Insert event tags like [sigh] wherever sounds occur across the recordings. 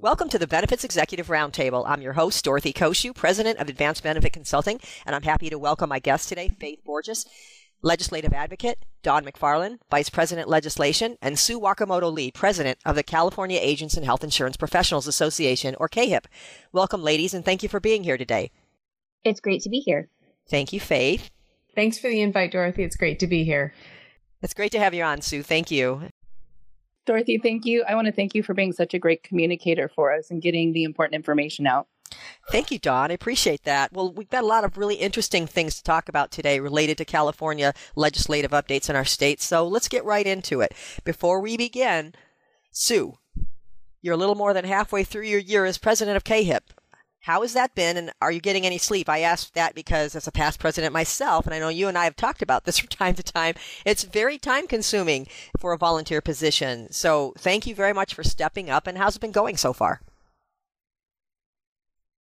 Welcome to the Benefits Executive Roundtable. I'm your host, Dorothy Cociu, President of Advanced Benefit Consulting, and I'm happy to welcome my guest today, Faith Borges, Legislative Advocate, Dawn McFarland, Vice President Legislation, and Sue Wakamoto Lee, President of the California Agents and Health Insurance Professionals Association, or CAHIP. Welcome, ladies, and thank you for being here today. It's great to be here. Thank you, Faith. Thanks for the invite, Dorothy. It's great to be here. It's great to have you on, Sue. Thank you. Dorothy, thank you. I want to thank you for being such a great communicator for us and getting the important information out. Thank you, Dawn. I appreciate that. Well, we've got a lot of really interesting things to talk about today related to California legislative updates in our state. So let's get right into it. Before we begin, Sue, you're a little more than halfway through your year as president of CAHIP. How has that been, and are you getting any sleep? I ask that because, as a past president myself, and I know you and I have talked about this [laughs] from time to time, it's very time consuming for a volunteer position. So, thank you very much for stepping up. And how's it been going so far?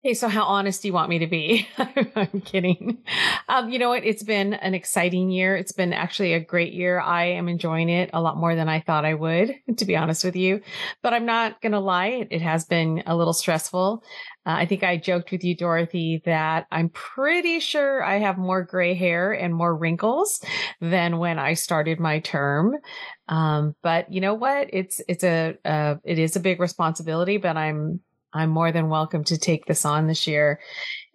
Hey, so how honest do you want me to be? [laughs] I'm kidding. Um, you know what? It's been an exciting year. It's been actually a great year. I am enjoying it a lot more than I thought I would, [laughs] to be honest with you. But I'm not going to lie. It has been a little stressful. Uh, I think I joked with you, Dorothy, that I'm pretty sure I have more gray hair and more wrinkles than when I started my term. Um, but you know what? It's, it's a, uh, it is a big responsibility, but I'm, I'm more than welcome to take this on this year.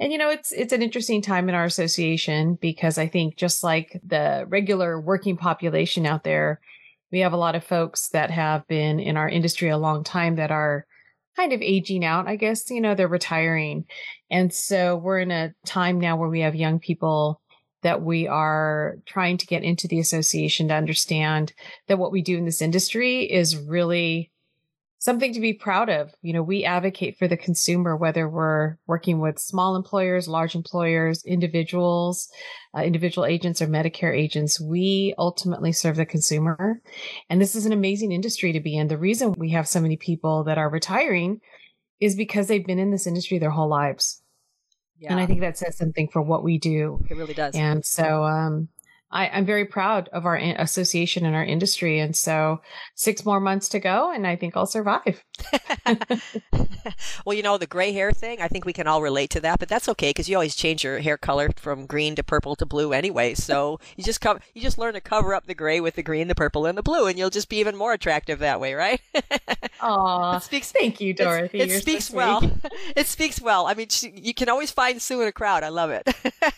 And you know, it's it's an interesting time in our association because I think just like the regular working population out there, we have a lot of folks that have been in our industry a long time that are kind of aging out, I guess, you know, they're retiring. And so we're in a time now where we have young people that we are trying to get into the association to understand that what we do in this industry is really something to be proud of. You know, we advocate for the consumer, whether we're working with small employers, large employers, individuals, uh, individual agents or Medicare agents. We ultimately serve the consumer. And this is an amazing industry to be in. The reason we have so many people that are retiring is because they've been in this industry their whole lives. Yeah. And I think that says something for what we do. It really does. And so, um, I, am very proud of our association and our industry. And so six more months to go, and I think I'll survive. [laughs] well, you know, the gray hair thing, I think we can all relate to that, but that's okay because you always change your hair color from green to purple to blue anyway. So you just come, you just learn to cover up the gray with the green, the purple, and the blue, and you'll just be even more attractive that way, right? [laughs] Aw, it speaks. Thank you, Dorothy. It speaks so well. [laughs] it speaks well. I mean, you can always find Sue in a crowd. I love it.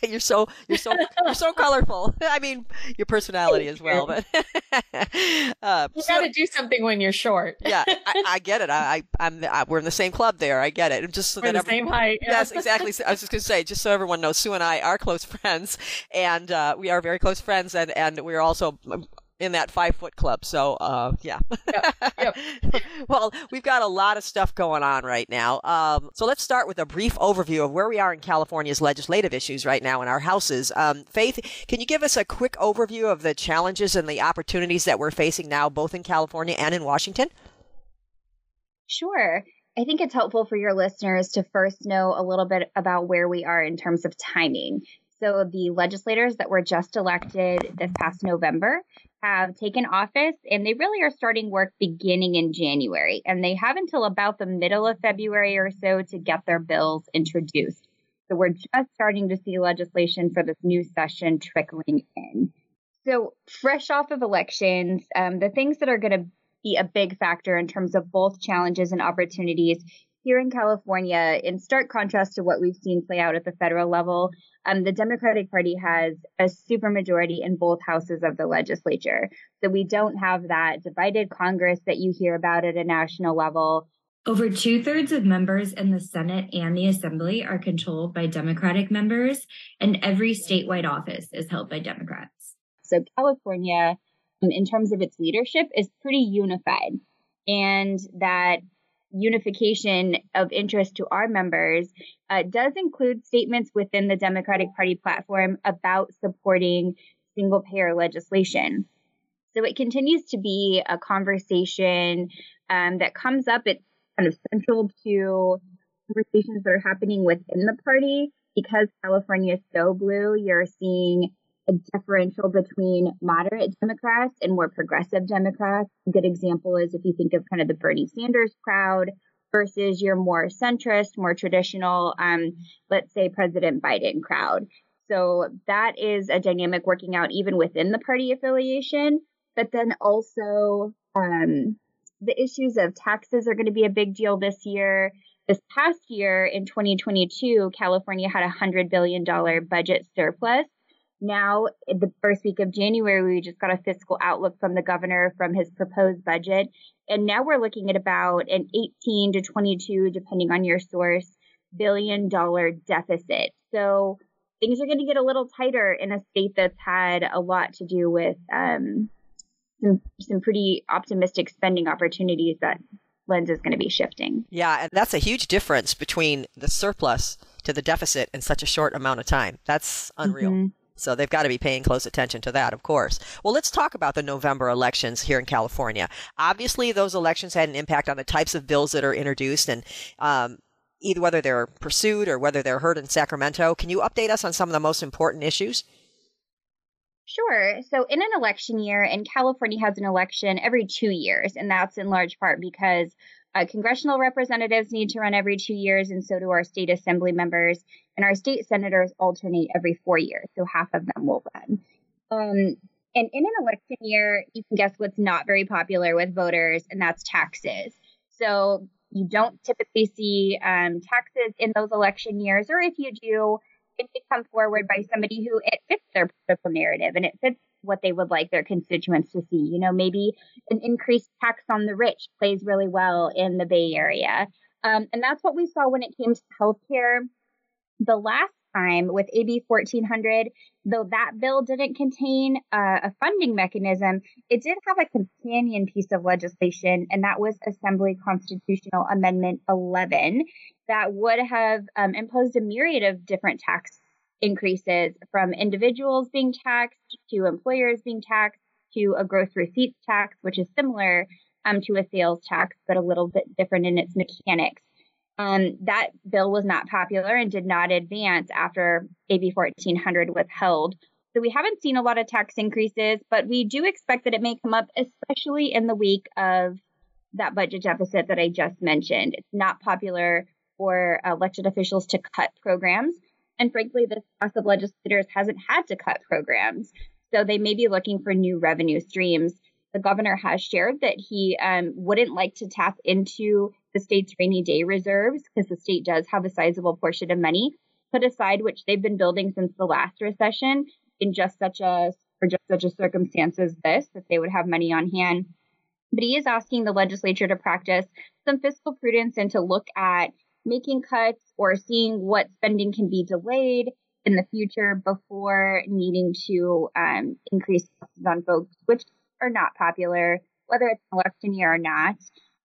you're so, you're so, you're so colorful. I mean, your personality as well, but uh, [laughs] you got to do something when you're short. yeah, I, I, [laughs] get it. I, I'm, I, we're in the same club there. I get it. Just so we're that the every, same height. Yes, exactly. I was just going to say, just so everyone knows, Sue and I are close [laughs] friends, and uh, we are very close friends, and and we're also in that five foot club. So, uh, yeah. Yep. Yep. [laughs] well, we've got a lot of stuff going on right now. Um, so let's start with a brief overview of where we are in California's legislative issues right now in our houses. Um, Faith, can you give us a quick overview of the challenges and the opportunities that we're facing now, both in California and in Washington? Sure. I think it's helpful for your listeners to first know a little bit about where we are in terms of timing. So, the legislators that were just elected this past November have taken office and they really are starting work beginning in January. And they have until about the middle of February or so to get their bills introduced. So, we're just starting to see legislation for this new session trickling in. So, fresh off of elections, um, the things that are going to be a big factor in terms of both challenges and opportunities here in California, in stark contrast to what we've seen play out at the federal level, um, the Democratic Party has a supermajority in both houses of the legislature. So we don't have that divided Congress that you hear about at a national level. Over two thirds of members in the Senate and the Assembly are controlled by Democratic members, and every statewide office is held by Democrats. So California in terms of its leadership is pretty unified and that unification of interest to our members uh, does include statements within the Democratic Party platform about supporting single payer legislation. So it continues to be a conversation um, that comes up. It's kind of central to conversations that are happening within the party. Because California is so blue, you're seeing a differential between moderate Democrats and more progressive Democrats. A good example is if you think of kind of the Bernie Sanders crowd versus your more centrist, more traditional, um, let's say President Biden crowd. So that is a dynamic working out even within the party affiliation. But then also, um, the issues of taxes are going to be a big deal this year. This past year in 2022, California had a $100 billion budget surplus. Now, the first week of January, we just got a fiscal outlook from the governor from his proposed budget. And now we're looking at about an 18 to 22, depending on your source, billion dollar deficit. So things are going to get a little tighter in a state that's had a lot to do with um, some, some pretty optimistic spending opportunities that lens is going to be shifting. Yeah, and that's a huge difference between the surplus to the deficit in such a short amount of time. That's unreal. Mm-hmm. So they've got to be paying close attention to that, of course. Well, let's talk about the November elections here in California. Obviously, those elections had an impact on the types of bills that are introduced and um, either whether they're pursued or whether they're heard in Sacramento. Can you update us on some of the most important issues? Sure. So, in an election year, and California has an election every two years, and that's in large part because uh, congressional representatives need to run every two years, and so do our state assembly members. And our state senators alternate every four years, so half of them will run. Um, and in an election year, you can guess what's not very popular with voters, and that's taxes. So, you don't typically see um, taxes in those election years, or if you do, it may come forward by somebody who it fits their political narrative and it fits what they would like their constituents to see. You know, maybe an increased tax on the rich plays really well in the Bay Area. Um, and that's what we saw when it came to healthcare. The last time with AB 1400, though that bill didn't contain uh, a funding mechanism, it did have a companion piece of legislation, and that was Assembly Constitutional Amendment 11 that would have um, imposed a myriad of different tax increases from individuals being taxed to employers being taxed to a gross receipts tax, which is similar um, to a sales tax, but a little bit different in its mechanics. Um, that bill was not popular and did not advance after AB 1400 was held. So we haven't seen a lot of tax increases, but we do expect that it may come up, especially in the week of that budget deficit that I just mentioned. It's not popular for elected officials to cut programs. And frankly, this class of legislators hasn't had to cut programs. So they may be looking for new revenue streams. The governor has shared that he um, wouldn't like to tap into the state's rainy day reserves because the state does have a sizable portion of money put aside, which they've been building since the last recession in just such a for just such a circumstance as this, that they would have money on hand. But he is asking the legislature to practice some fiscal prudence and to look at making cuts or seeing what spending can be delayed in the future before needing to um, increase taxes on folks, which are not popular, whether it's an election year or not.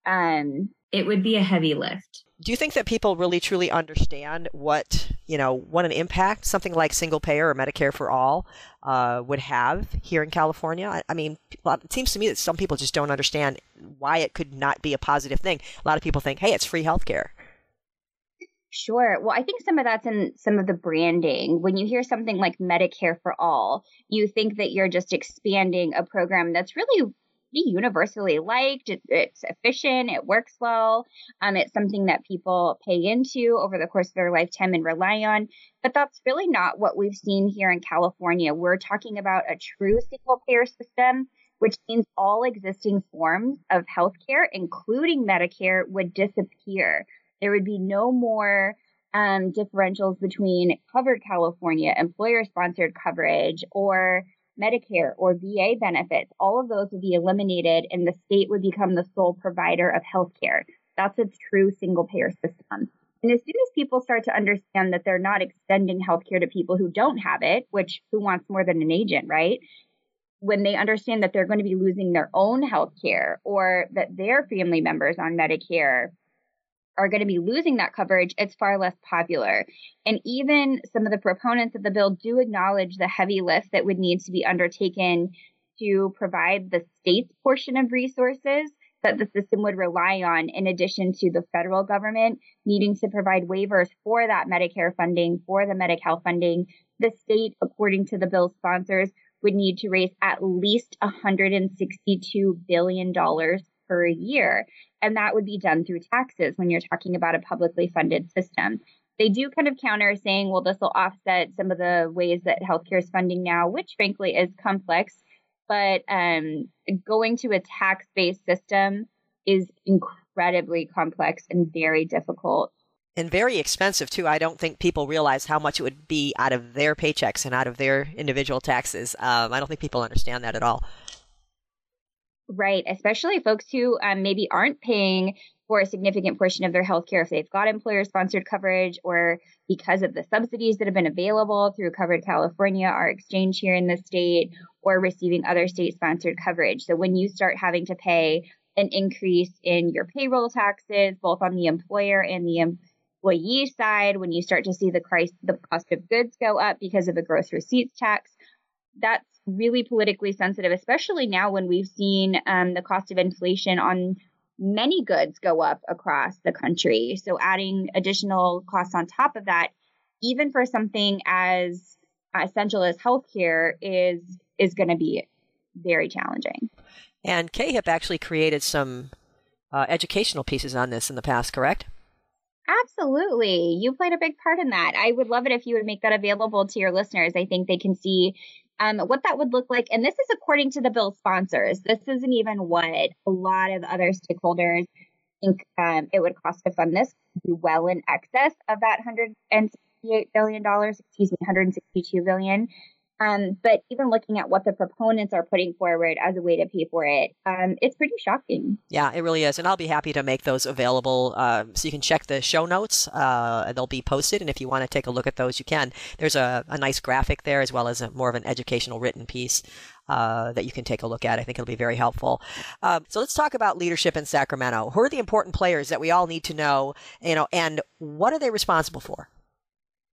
Um, it would be a heavy lift. Do you think that people really truly understand what you know what an impact something like single payer or Medicare for all uh, would have here in California? I, I mean, it seems to me that some people just don't understand why it could not be a positive thing. A lot of people think, "Hey, it's free healthcare." Sure. Well, I think some of that's in some of the branding. When you hear something like Medicare for All, you think that you're just expanding a program that's really universally liked. It, it's efficient. It works well. Um, it's something that people pay into over the course of their lifetime and rely on. But that's really not what we've seen here in California. We're talking about a true single payer system, which means all existing forms of healthcare, including Medicare, would disappear. There would be no more um, differentials between covered California, employer sponsored coverage, or Medicare or VA benefits. All of those would be eliminated, and the state would become the sole provider of healthcare. That's a true single payer system. And as soon as people start to understand that they're not extending healthcare to people who don't have it, which who wants more than an agent, right? When they understand that they're going to be losing their own healthcare or that their family members on Medicare are going to be losing that coverage, it's far less popular. And even some of the proponents of the bill do acknowledge the heavy lift that would need to be undertaken to provide the state's portion of resources that the system would rely on, in addition to the federal government needing to provide waivers for that Medicare funding, for the Medi-Cal funding. The state, according to the bill's sponsors, would need to raise at least $162 billion per year. And that would be done through taxes when you're talking about a publicly funded system. They do kind of counter saying, well, this will offset some of the ways that healthcare is funding now, which frankly is complex. But um, going to a tax based system is incredibly complex and very difficult and very expensive too. I don't think people realize how much it would be out of their paychecks and out of their individual taxes. Um, I don't think people understand that at all. Right, especially folks who um, maybe aren't paying for a significant portion of their healthcare if they've got employer sponsored coverage or because of the subsidies that have been available through Covered California, our exchange here in the state, or receiving other state sponsored coverage. So when you start having to pay an increase in your payroll taxes, both on the employer and the employee side, when you start to see the price, the cost of goods go up because of a gross receipts tax, that's really politically sensitive, especially now when we've seen um, the cost of inflation on many goods go up across the country. So adding additional costs on top of that, even for something as essential as healthcare, is is going to be very challenging. And CAHIP actually created some uh, educational pieces on this in the past, correct? Absolutely. You played a big part in that. I would love it if you would make that available to your listeners. I think they can see um, what that would look like. And this is according to the bill sponsors. This isn't even what a lot of other stakeholders think um, it would cost to fund this, be well in excess of that $168 billion, excuse me, 162 billion. Um, but even looking at what the proponents are putting forward as a way to pay for it, um, it's pretty shocking. Yeah, it really is. And I'll be happy to make those available uh, so you can check the show notes. Uh, they'll be posted. And if you want to take a look at those, you can. There's a, a nice graphic there as well as a, more of an educational written piece. Uh, that you can take a look at. I think it'll be very helpful. Um, so let's talk about leadership in Sacramento. Who are the important players that we all need to know? You know, and what are they responsible for?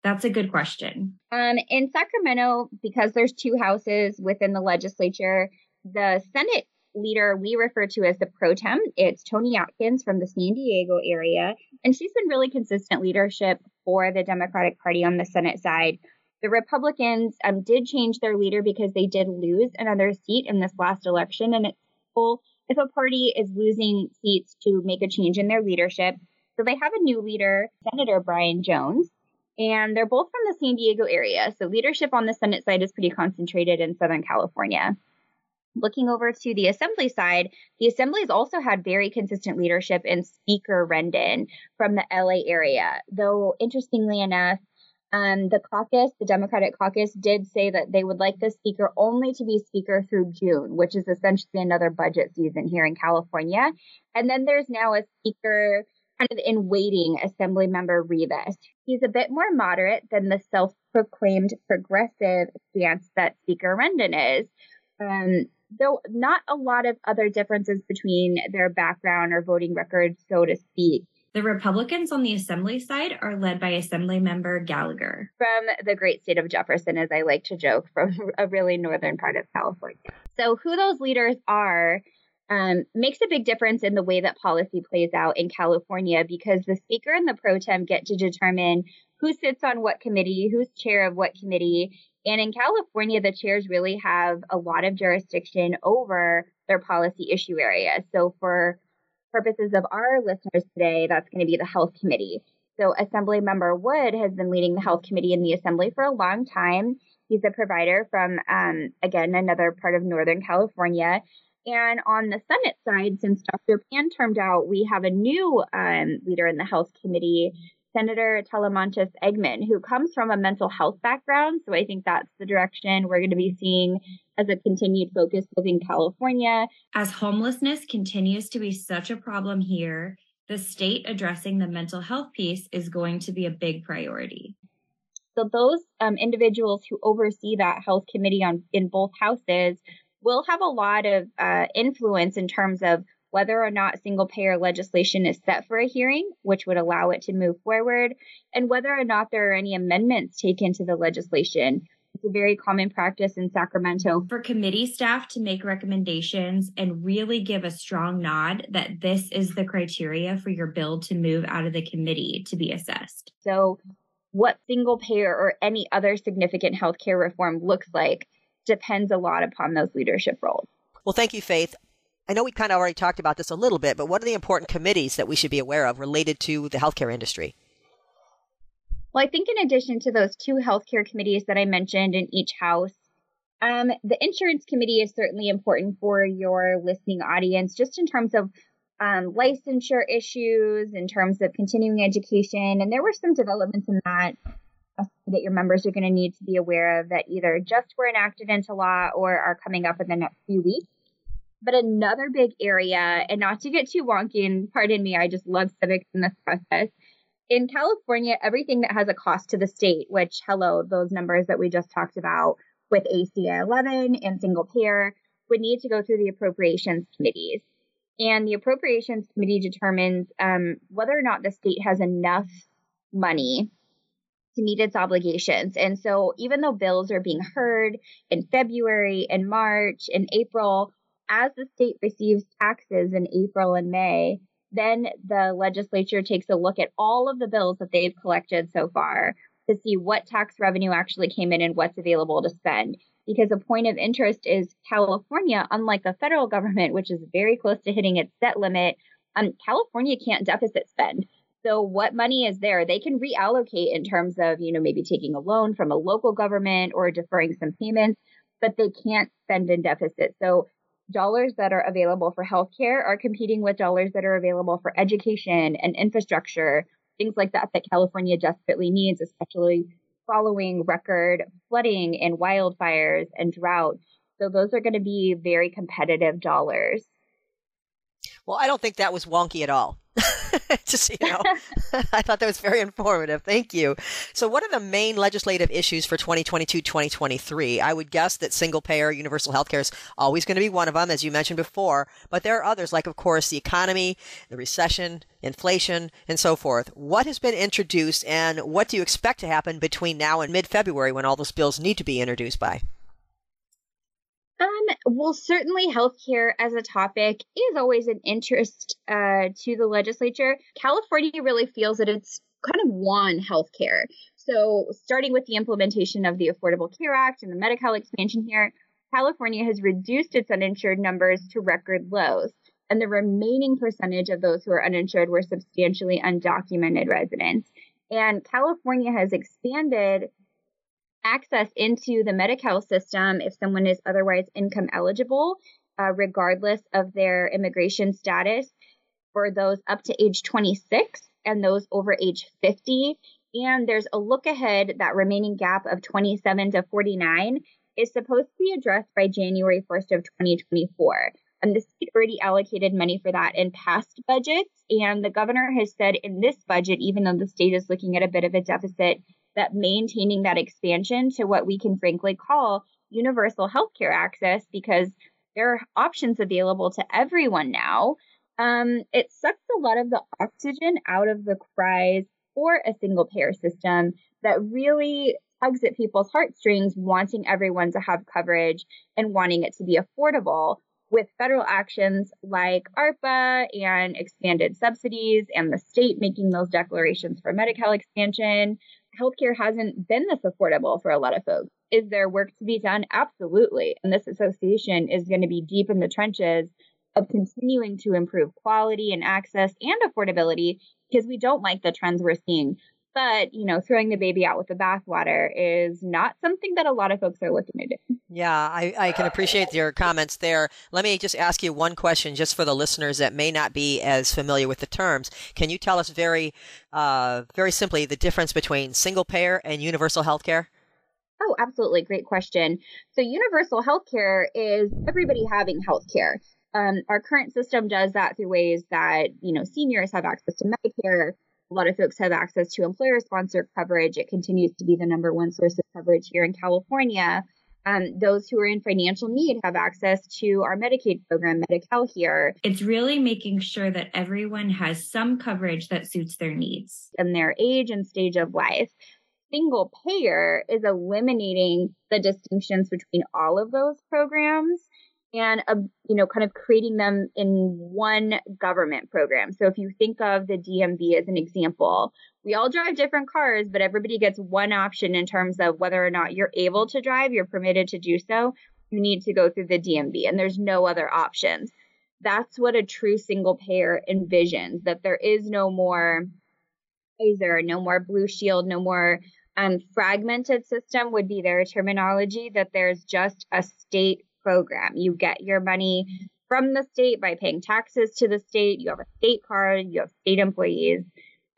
That's a good question. Um, in Sacramento, because there's two houses within the legislature, the Senate leader we refer to as the pro tem. It's Toni Atkins from the San Diego area, and she's been really consistent leadership for the Democratic Party on the Senate side. The Republicans um, did change their leader because they did lose another seat in this last election, and it's full if a party is losing seats to make a change in their leadership. So they have a new leader, Senator Brian Jones and they're both from the San Diego area. So leadership on the Senate side is pretty concentrated in Southern California. Looking over to the Assembly side, the Assembly has also had very consistent leadership in Speaker Rendon from the LA area. Though, interestingly enough, um, the caucus, the Democratic caucus, did say that they would like the speaker only to be speaker through June, which is essentially another budget season here in California. And then there's now a speaker kind of in waiting Assembly Member Rivas. He's a bit more moderate than the self proclaimed progressive stance that Speaker Rendon is. Um, though not a lot of other differences between their background or voting records, so to speak. The Republicans on the Assembly side are led by Assembly Member Gallagher. From the great state of Jefferson, as I like to joke, from [laughs] a really northern part of California. So, who those leaders are um, makes a big difference in the way that policy plays out in California because the speaker and the pro tem get to determine who sits on what committee, who's chair of what committee. And in California, the chairs really have a lot of jurisdiction over their policy issue areas. So for purposes of our listeners today, that's going to be the health committee. So Assembly Member Wood has been leading the health committee in the assembly for a long time. He's a provider from, um, again, another part of Northern California. And on the Senate side, since Dr. Pan termed out, we have a new um, leader in the Health Committee, Senator Talamantes Eggman, who comes from a mental health background. So I think that's the direction we're going to be seeing as a continued focus within California. As homelessness continues to be such a problem here, the state addressing the mental health piece is going to be a big priority. So those um, individuals who oversee that health committee on in both houses will have a lot of uh, influence in terms of whether or not single payer legislation is set for a hearing, which would allow it to move forward, and whether or not there are any amendments taken to the legislation. It's a very common practice in Sacramento. For committee staff to make recommendations and really give a strong nod that this is the criteria for your bill to move out of the committee to be assessed. So, what single payer or any other significant healthcare reform looks like depends a lot upon those leadership roles. Well, thank you, Faith. I know we kind of already talked about this a little bit, but what are the important committees that we should be aware of related to the healthcare industry? Well, I think in addition to those two healthcare committees that I mentioned in each house, um, the insurance committee is certainly important for your listening audience, just in terms of um, licensure issues, in terms of continuing education. And there were some developments in that that your members are going to need to be aware of that either just were enacted into law or are coming up in the next few weeks. But another big area, and not to get too wonky, and pardon me, I just love civics in this process. In California, everything that has a cost to the state, which, hello, those numbers that we just talked about with ACA 11 and single payer, would need to go through the appropriations committees. And the appropriations committee determines um, whether or not the state has enough money to meet its obligations. And so, even though bills are being heard in February and March and April, as the state receives taxes in April and May, then the legislature takes a look at all of the bills that they've collected so far to see what tax revenue actually came in and what's available to spend. Because a point of interest is California, unlike the federal government, which is very close to hitting its debt limit, um, California can't deficit spend. So what money is there? They can reallocate in terms of, you know, maybe taking a loan from a local government or deferring some payments, but they can't spend in deficit. So dollars that are available for healthcare are competing with dollars that are available for education and infrastructure, things like that that California desperately needs, especially following record flooding and wildfires and drought. So those are going to be very competitive dollars. Well, I don't think that was wonky at all. [laughs] Just you know, [laughs] [laughs] I thought that was very informative. Thank you. So, what are the main legislative issues for 2022-2023? I would guess that single payer universal health care is always going to be one of them, as you mentioned before. But there are others, like of course the economy, the recession, inflation, and so forth. What has been introduced, and what do you expect to happen between now and mid-February when all those bills need to be introduced by? Well, certainly healthcare as a topic is always an interest uh, to the legislature. California really feels that it's kind of won healthcare. So, starting with the implementation of the Affordable Care Act and the Medi-Cal expansion here, California has reduced its uninsured numbers to record lows. And the remaining percentage of those who are uninsured were substantially undocumented residents. And California has expanded access into the Medi-Cal system if someone is otherwise income eligible, uh, regardless of their immigration status, for those up to age 26 and those over age 50. And there's a look ahead that remaining gap of 27 to 49 is supposed to be addressed by January 1st of 2024. And the state already allocated money for that in past budgets. And the governor has said in this budget, even though the state is looking at a bit of a deficit, that maintaining that expansion to what we can frankly call universal healthcare access because there are options available to everyone now. Um, it sucks a lot of the oxygen out of the cries for a single payer system that really tugs at people's heartstrings, wanting everyone to have coverage and wanting it to be affordable. With federal actions like ARPA and expanded subsidies, and the state making those declarations for Medi-Cal expansion, healthcare hasn't been this affordable for a lot of folks. Is there work to be done? Absolutely. And this association is going to be deep in the trenches of continuing to improve quality and access and affordability because we don't like the trends we're seeing. But, you know, throwing the baby out with the bathwater is not something that a lot of folks are looking to do. Yeah, I, I can appreciate your comments there. Let me just ask you one question just for the listeners that may not be as familiar with the terms. Can you tell us very, uh, very simply the difference between single payer and universal health care? Oh, absolutely. Great question. So, universal health care is everybody having health care. Um, our current system does that through ways that, you know, seniors have access to Medicare, a lot of folks have access to employer sponsored coverage. It continues to be the number one source of coverage here in California. Um, those who are in financial need have access to our Medicaid program, Medi-Cal here. It's really making sure that everyone has some coverage that suits their needs and their age and stage of life. Single payer is eliminating the distinctions between all of those programs and uh, you know kind of creating them in one government program. So if you think of the dmv as an example we all drive different cars but everybody gets one option in terms of whether or not you're able to drive you're permitted to do so you need to go through the dmv and there's no other options. That's what a true single payer envisions that there is no more Kaiser, no more blue shield no more um, fragmented system would be their terminology that there's just a state program. You get your money from the state by paying taxes to the state. You have a state card, you have state employees,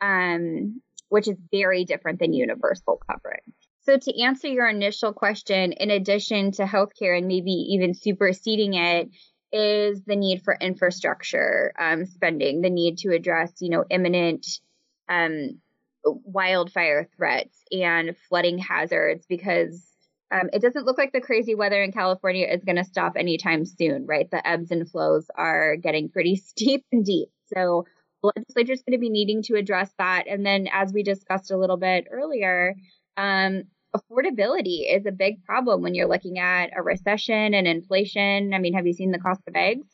um, which is very different than universal coverage. So, to answer your initial question, in addition to healthcare and maybe even superseding it, is the need for infrastructure um, spending, the need to address, you know, imminent um, wildfire threats and flooding hazards because um, it doesn't look like the crazy weather in California is going to stop anytime soon, right? The ebbs and flows are getting pretty [laughs] steep and deep. So the legislature is going to be needing to address that. And then, as we discussed a little bit earlier, um, affordability is a big problem when you're looking at a recession and inflation. I mean, have you seen the cost of eggs?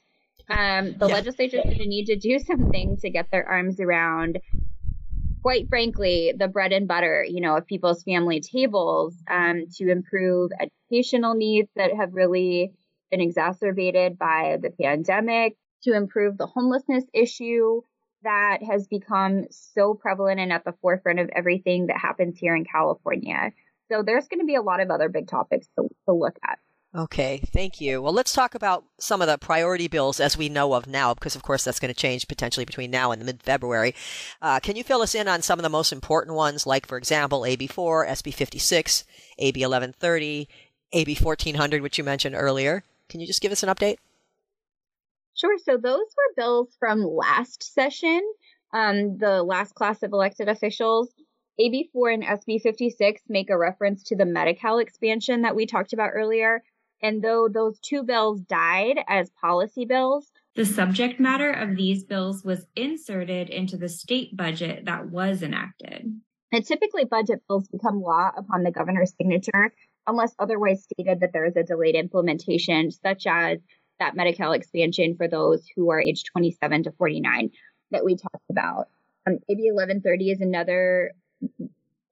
Um, the yeah. legislature is going to need to do [laughs] something to get their arms around quite frankly, the bread and butter, you know, of people's family tables um, to improve educational needs that have really been exacerbated by the pandemic, to improve the homelessness issue that has become so prevalent and at the forefront of everything that happens here in California. So there's going to be a lot of other big topics to, to look at. Okay, thank you. Well, let's talk about some of the priority bills as we know of now, because of course that's going to change potentially between now and mid February. Uh, can you fill us in on some of the most important ones, like, for example, AB4, SB 56, AB 1130, AB 1400, which you mentioned earlier? Can you just give us an update? Sure. So those were bills from last session, um, the last class of elected officials. AB4 and SB 56 make a reference to the Medi-Cal expansion that we talked about earlier. And though those two bills died as policy bills, the subject matter of these bills was inserted into the state budget that was enacted. And typically, budget bills become law upon the governor's signature unless otherwise stated that there is a delayed implementation, such as that Medi-Cal expansion for those who are age 27 to 49 that we talked about. Um, AB 1130 is another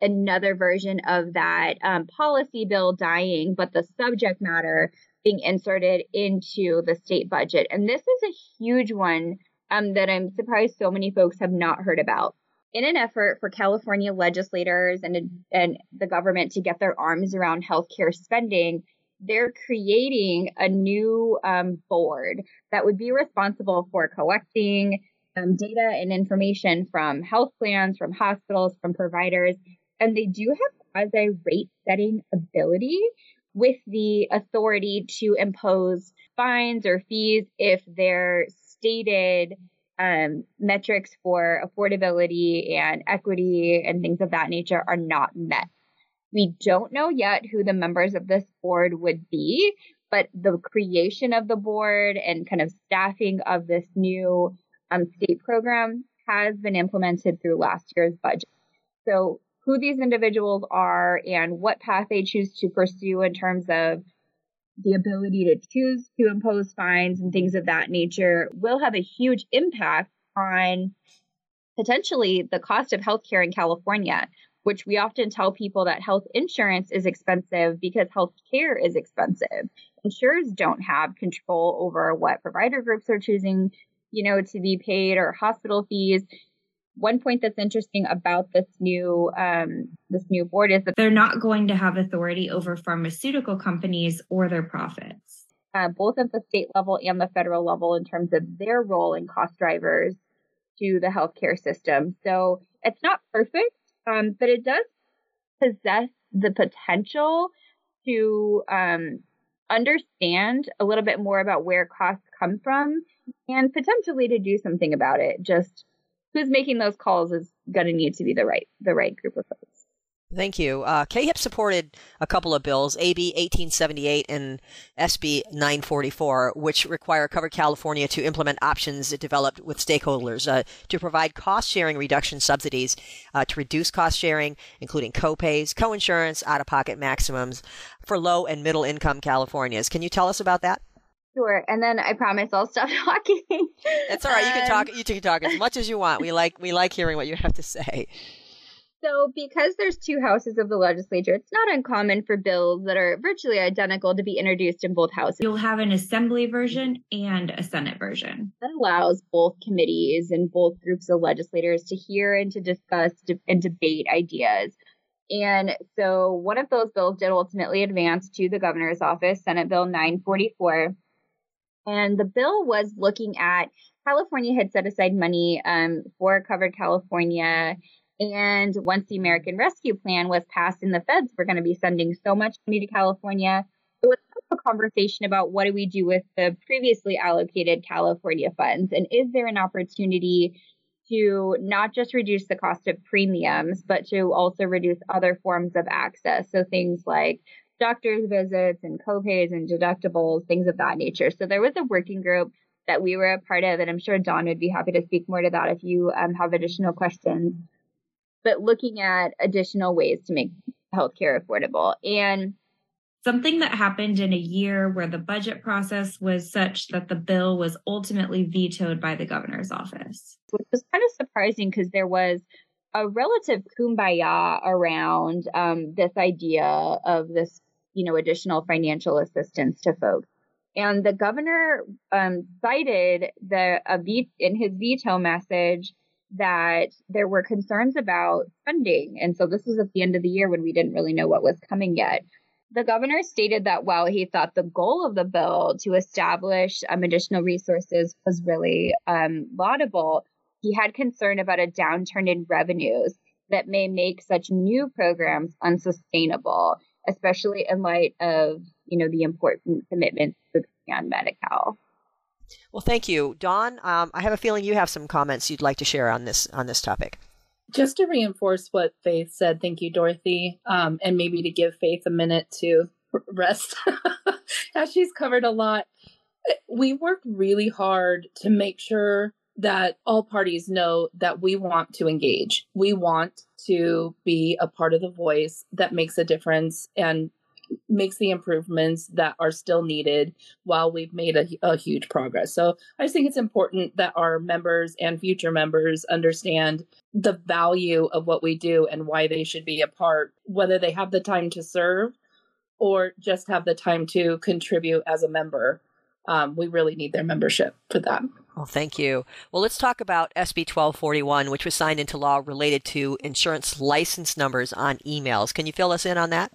another version of that um, policy bill dying, but the subject matter being inserted into the state budget. And this is a huge one um, that I'm surprised so many folks have not heard about. In an effort for California legislators and, and the government to get their arms around healthcare spending, they're creating a new um, board that would be responsible for collecting um, data and information from health plans, from hospitals, from providers, and they do have quasi rate setting ability with the authority to impose fines or fees if their stated um, metrics for affordability and equity and things of that nature are not met. We don't know yet who the members of this board would be, but the creation of the board and kind of staffing of this new um, state program has been implemented through last year's budget. So who these individuals are and what path they choose to pursue in terms of the ability to choose to impose fines and things of that nature will have a huge impact on potentially the cost of healthcare in California, which we often tell people that health insurance is expensive because health care is expensive. Insurers don't have control over what provider groups are choosing, you know, to be paid or hospital fees one point that's interesting about this new um, this new board is that they're not going to have authority over pharmaceutical companies or their profits. Uh, both at the state level and the federal level in terms of their role in cost drivers to the healthcare system. So it's not perfect, um, but it does possess the potential to um, understand a little bit more about where costs come from and potentially to do something about it. Just who's making those calls is going to need to be the right the right group of folks. Thank you. Uh, CAHIP supported a couple of bills, AB 1878 and SB 944, which require Covered California to implement options it developed with stakeholders uh, to provide cost sharing reduction subsidies uh, to reduce cost sharing, including copays, coinsurance, out of pocket maximums for low and middle income Californians. Can you tell us about that? Sure. And then I promise I'll stop [laughs] talking. That's all right. You can talk. Um, you can talk as much as you want. We like we like hearing what you have to say. So, because there's two houses of the legislature, it's not uncommon for bills that are virtually identical to be introduced in both houses. You'll have an assembly version and a Senate version. That allows both committees and both groups of legislators to hear and to discuss and debate ideas. And so, one of those bills did ultimately advance to the governor's office, Senate Bill 944. And the bill was looking at California had set aside money um, for Covered California and once the American Rescue Plan was passed and the feds were going to be sending so much money to California, it was a conversation about what do we do with the previously allocated California funds? And is there an opportunity to not just reduce the cost of premiums, but to also reduce other forms of access? So things like doctor's visits and copays and deductibles, things of that nature. So there was a working group that we were a part of, and I'm sure Dawn would be happy to speak more to that if you um, have additional questions but looking at additional ways to make healthcare affordable. And something that happened in a year where the budget process was such that the bill was ultimately vetoed by the governor's office. Which was kind of surprising because there was a relative kumbaya around um, this idea of this, you know, additional financial assistance to folks. And the governor um, cited the a in his veto message that there were concerns about funding. And so this was at the end of the year when we didn't really know what was coming yet. The governor stated that while he thought the goal of the bill to establish um, additional resources was really um, laudable, he had concern about a downturn in revenues that may make such new programs unsustainable, especially in light of you know the important commitments to expand Medi-Cal. Well, thank you, Dawn. Um, I have a feeling you have some comments you'd like to share on this on this topic. Just to reinforce what Faith said, thank you, Dorothy, um, and maybe to give Faith a minute to rest, [laughs] as she's covered a lot. We worked really hard to make sure that all parties know that we want to engage. We want to be a part of the voice that makes a difference and makes the improvements that are still needed while we've made a, a, huge progress. So I just think it's important that our members and future members understand the value of what we do and why they should be a part, whether they have the time to serve or just have the time to contribute as a member. Um, we really need their membership for that. Well, thank you. Well, let's talk about SB 1241, which was signed into law related to insurance license numbers on emails. Can you fill us in on that?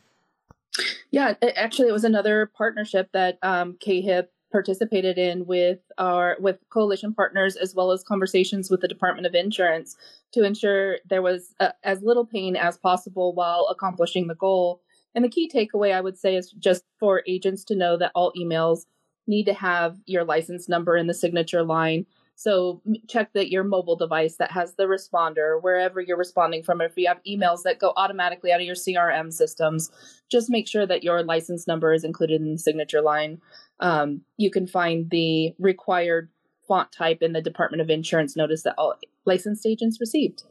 Yeah, it, actually, it was another partnership that um, CAHIP participated in with our with coalition partners as well as conversations with the Department of Insurance to ensure there was uh, as little pain as possible while accomplishing the goal. And the key takeaway I would say is just for agents to know that all emails need to have your license number in the signature line so check that your mobile device that has the responder, wherever you're responding from, if you have emails that go automatically out of your CRM systems, just make sure that your license number is included in the signature line. Um, you can find the required font type in the Department of Insurance notice that all licensed agents received.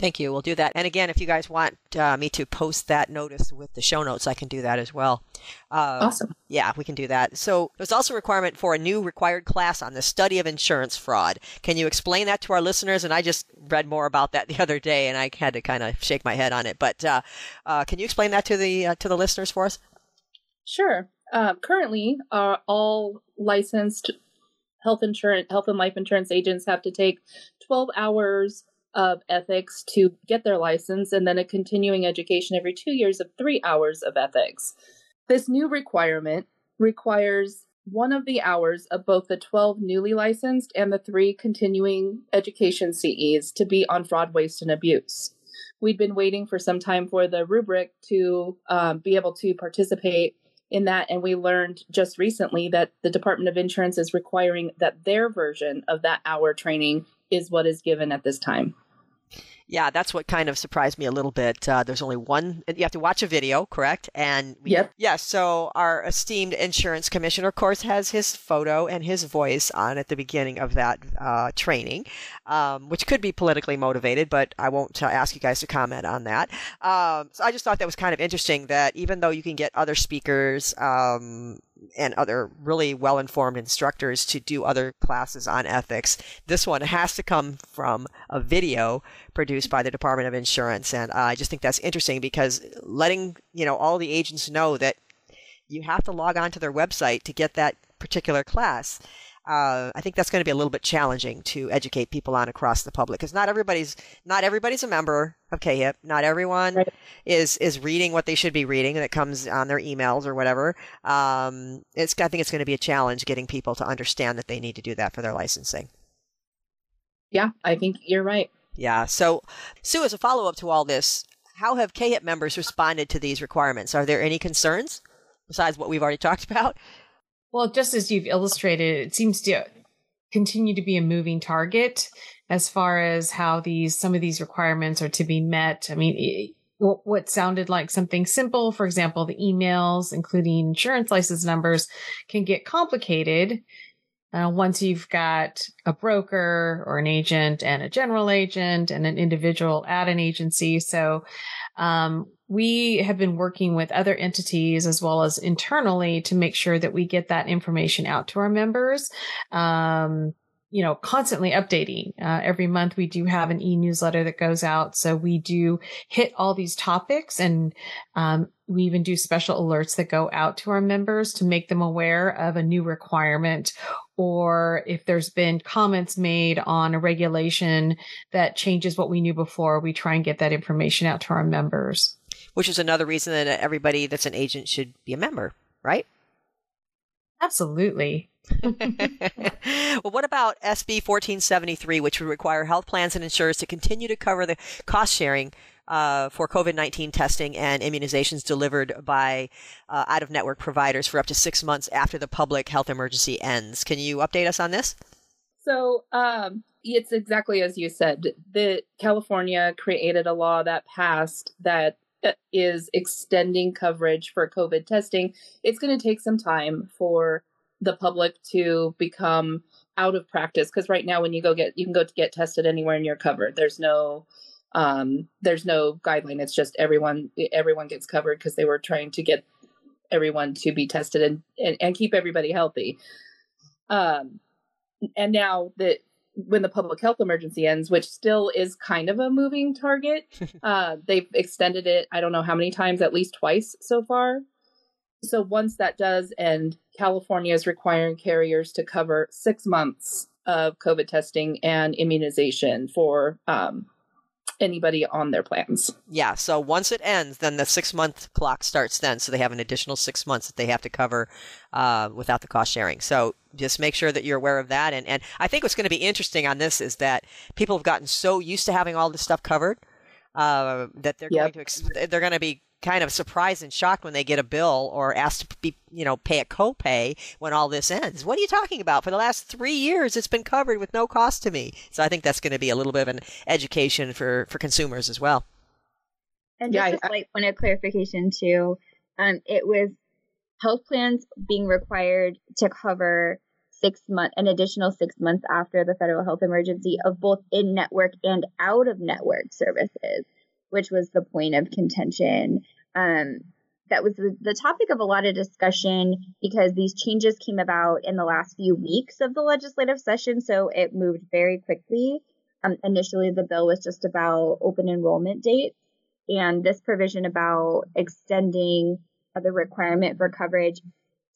Thank you. We'll do that. And again, if you guys want uh, me to post that notice with the show notes, I can do that as well. Uh, awesome. Yeah, we can do that. So there's also a requirement for a new required class on the study of insurance fraud. Can you explain that to our listeners? And I just read more about that [laughs] the other day, and I had to kind of shake my head on it. But uh, uh can you explain that to the uh, to the listeners for us? Sure. Uh, currently, all licensed health insurance, health and life insurance agents have to take 12 hours of ethics to get their license, and then a continuing education every two years of three hours of ethics. This new requirement requires one of the hours of both the 12 newly licensed and the three continuing education CEs to be on fraud, waste, and abuse. We'd been waiting for some time for the rubric to um, be able to participate in that, and we learned just recently that the Department of Insurance is requiring that their version of that hour training is what is given at this time. Yeah, that's what kind of surprised me a little bit. Uh, there's only one. You have to watch a video, correct? And we, yep. Yeah. So our esteemed insurance commissioner, of course, has his photo and his voice on at the beginning of that uh, training, um, which could be politically motivated, but I won't uh, ask you guys to comment on that. Um, so I just thought that was kind of interesting that even though you can get other speakers. Um, and other really well informed instructors to do other classes on ethics. This one has to come from a video produced by the Department of Insurance. And uh, I just think that's interesting because letting, you know, all the agents know that you have to log on to their website to get that particular class uh, I think that's going to be a little bit challenging to educate people on across the public because not everybody's not everybody's a member of CAHIP. Not everyone right. is is reading what they should be reading that comes on their emails or whatever. Um, it's I think it's going to be a challenge getting people to understand that they need to do that for their licensing. Yeah, I think you're right. Yeah. So, Sue, as a follow up to all this, how have CAHIP members responded to these requirements? Are there any concerns besides what we've already [laughs] talked about? Well, just as you've illustrated, it seems to continue to be a moving target as far as how these some of these requirements are to be met. I mean, it, what sounded like something simple, for example, the emails, including insurance license numbers, can get complicated uh, once you've got a broker or an agent and a general agent and an individual at an agency. So, um, we have been working with other entities as well as internally to make sure that we get that information out to our members. Um, you know, constantly updating. Uh, every month we do have an e-newsletter that goes out. So we do hit all these topics and, um, we even do special alerts that go out to our members to make them aware of a new requirement or if there's been comments made on a regulation that changes what we knew before, we try and get that information out to our members which is another reason that everybody that's an agent should be a member, right? Absolutely. [laughs] well, what about SB 1473, which would require health plans and insurers to continue to cover the cost sharing uh, for COVID 19 testing and immunizations delivered by uh, out of network providers for up to six months after the public health emergency ends? Can you update us on this? So, um, it's exactly as you said. The California created a law that passed that is extending coverage for COVID testing, it's going to take some time for the public to become out of practice because right now when you go get you can go to get tested anywhere and you're covered. There's no um there's no guideline. It's just everyone everyone gets covered because they were trying to get everyone to be tested and, and and keep everybody healthy. Um and now that when the public health emergency ends, which still is kind of a moving target. [laughs] uh, they've extended it, I don't know how many times, at least twice so far. So once that does end, California is requiring carriers to cover six months of COVID testing and immunization for um, anybody on their plans. Yeah. So once it ends, then the six month clock starts then. So they have an additional six months that they have to cover uh, without the cost sharing. So just make sure that you're aware of that. And, and I think what's going to be interesting on this is that people have gotten so used to having all this stuff covered uh, that they're yep. going to they're going to be kind of surprised and shocked when they get a bill or asked to be, you know, pay a copay when all this ends. What are you talking about? For the last three years, it's been covered with no cost to me. So I think that's going to be a little bit of an education for, for consumers as well. And just yeah, a slight point of clarification too, um, it was health plans being required to cover six month an additional six months after the federal health emergency of both in network and out of network services which was the point of contention. Um, that was the, the topic of a lot of discussion because these changes came about in the last few weeks of the legislative session, so it moved very quickly. Um, initially, the bill was just about open enrollment dates, and this provision about extending the requirement for coverage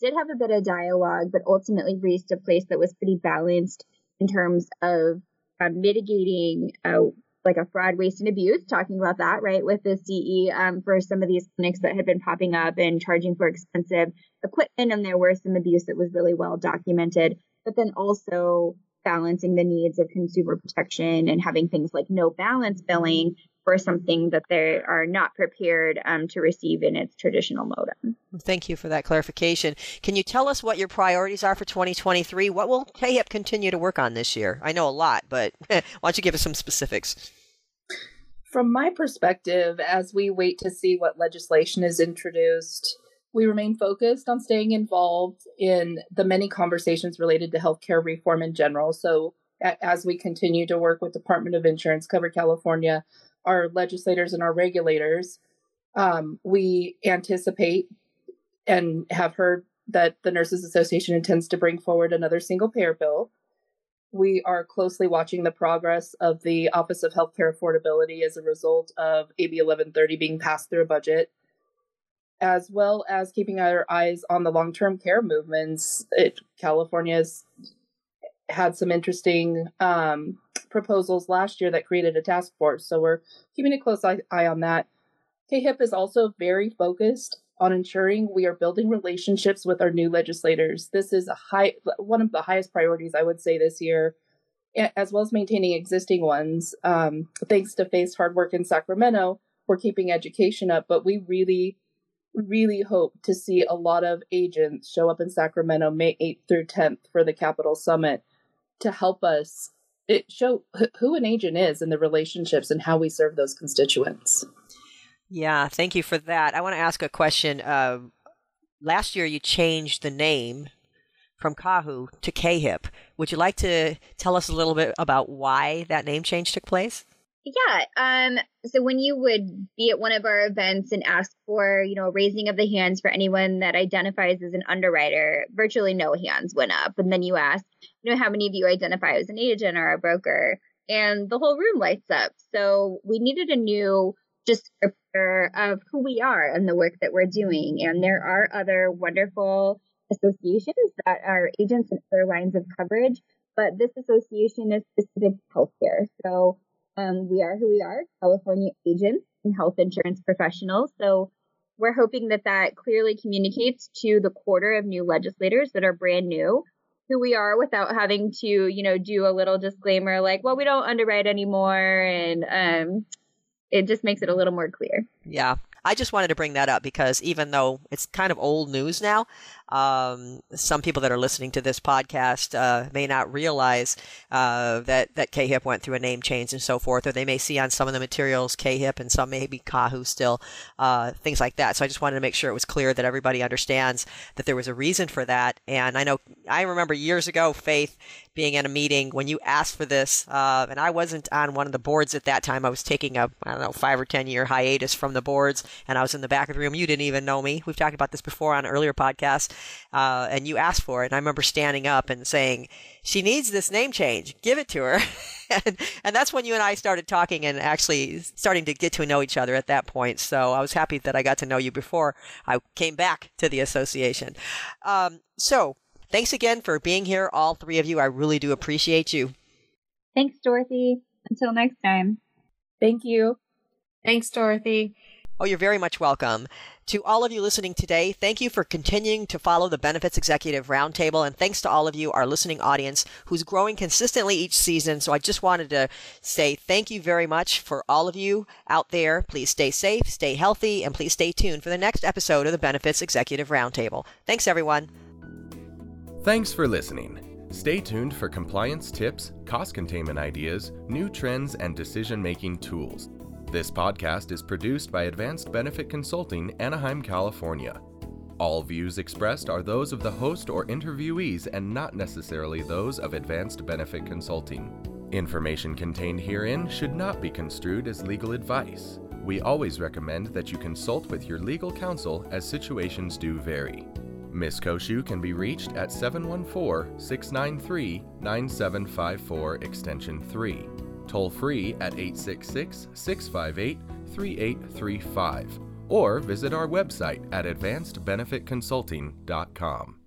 did have a bit of dialogue, but ultimately reached a place that was pretty balanced in terms of uh, mitigating uh, like a fraud, waste, and abuse, talking about that, right, with the CE um, for some of these clinics that had been popping up and charging for expensive equipment. And there was some abuse that was really well documented, but then also balancing the needs of consumer protection and having things like no balance billing for something that they are not prepared um, to receive in its traditional modem. Thank you for that clarification. Can you tell us what your priorities are for 2023? What will CAHIP continue to work on this year? I know a lot, but [laughs] why don't you give us some specifics? From my perspective, as we wait to see what legislation is introduced, we remain focused on staying involved in the many conversations related to healthcare reform in general. So, as we continue to work with Department of Insurance, Covered California, our legislators and our regulators, um, we anticipate and have heard that the Nurses Association intends to bring forward another single payer bill. We are closely watching the progress of the Office of Healthcare Affordability as a result of AB 1130 being passed through a budget, as well as keeping our eyes on the long term care movements. It, California's had some interesting um, proposals last year that created a task force, so we're keeping a close eye, on that. CAHIP is also very focused on ensuring we are building relationships with our new legislators. This is a high one of the highest priorities I would say this year, as well as maintaining existing ones. Um, thanks to Faith's hard work in Sacramento, we're keeping education up, but we really, really hope to see a lot of agents show up in Sacramento May 8th through 10th for the Capital Summit to help us it show who an agent is and the relationships and how we serve those constituents. Yeah, thank you for that. I want to ask a question. Uh, last year, you changed the name from CAHU to CAHIP. Would you like to tell us a little bit about why that name change took place? Yeah. Um, so when you would be at one of our events and ask for, you know, raising of the hands for anyone that identifies as an underwriter, virtually no hands went up. And then you ask, you know, how many of you identify as an agent or a broker? And the whole room lights up. So we needed a new descriptor of who we are and the work that we're doing. And there are other wonderful associations that are agents in other lines of coverage, but this association is specific to healthcare. So um, we are who we are, California agents and health insurance professionals. So we're hoping that that clearly communicates to the quarter of new legislators that are brand new who we are without having to, you know, do a little disclaimer like, well, we don't underwrite anymore and um, it just makes it a little more clear. Yeah. I just wanted to bring that up because even though it's kind of old news now, um, some people that are listening to this podcast uh, may not realize uh, that that CAHIP went through a name change and so forth, or they may see on some of the materials CAHIP and some maybe CAHU still, uh, things like that. So I just wanted to make sure it was clear that everybody understands that there was a reason for that. And I know I remember years ago, Faith being in a meeting when you asked for this, uh, and I wasn't on one of the boards at that time. I was taking a I don't know five or ten year hiatus from the boards, and I was in the back of the room. You didn't even know me. We've talked about this before on earlier podcasts uh, and you asked for it. And I remember standing up and saying, "She needs this name change. Give it to her." [laughs] and, and that's when you and I started talking and actually starting to get to know each other at that point. So I was happy that I got to know you before I came back to the association. Um, so thanks again for being here, all three of you. I really do appreciate you. Thanks, Dorothy. Until next time. Thank you. Thanks, Dorothy. Oh, you're very much welcome. To all of you listening today, thank you for continuing to follow the Benefits Executive Roundtable, and thanks to all of you, our listening audience, who's growing consistently each season. So I just wanted to say thank you very much for all of you out there. Please stay safe, stay healthy, and please stay tuned for the next episode of the Benefits Executive Roundtable. Thanks, everyone. Thanks for listening. Stay tuned for compliance tips, cost containment ideas, new trends, and decision making tools. This podcast is produced by Advanced Benefit Consulting, Anaheim, California. All views expressed are those of the host or interviewees and not necessarily those of Advanced Benefit Consulting. Information contained herein should not be construed as legal advice. We always recommend that you consult with your legal counsel as situations do vary. Ms. Cociu can be reached at 714 693 9754 Extension 3 toll free at 866 658 3835 or visit our website at advancedbenefitconsulting.com.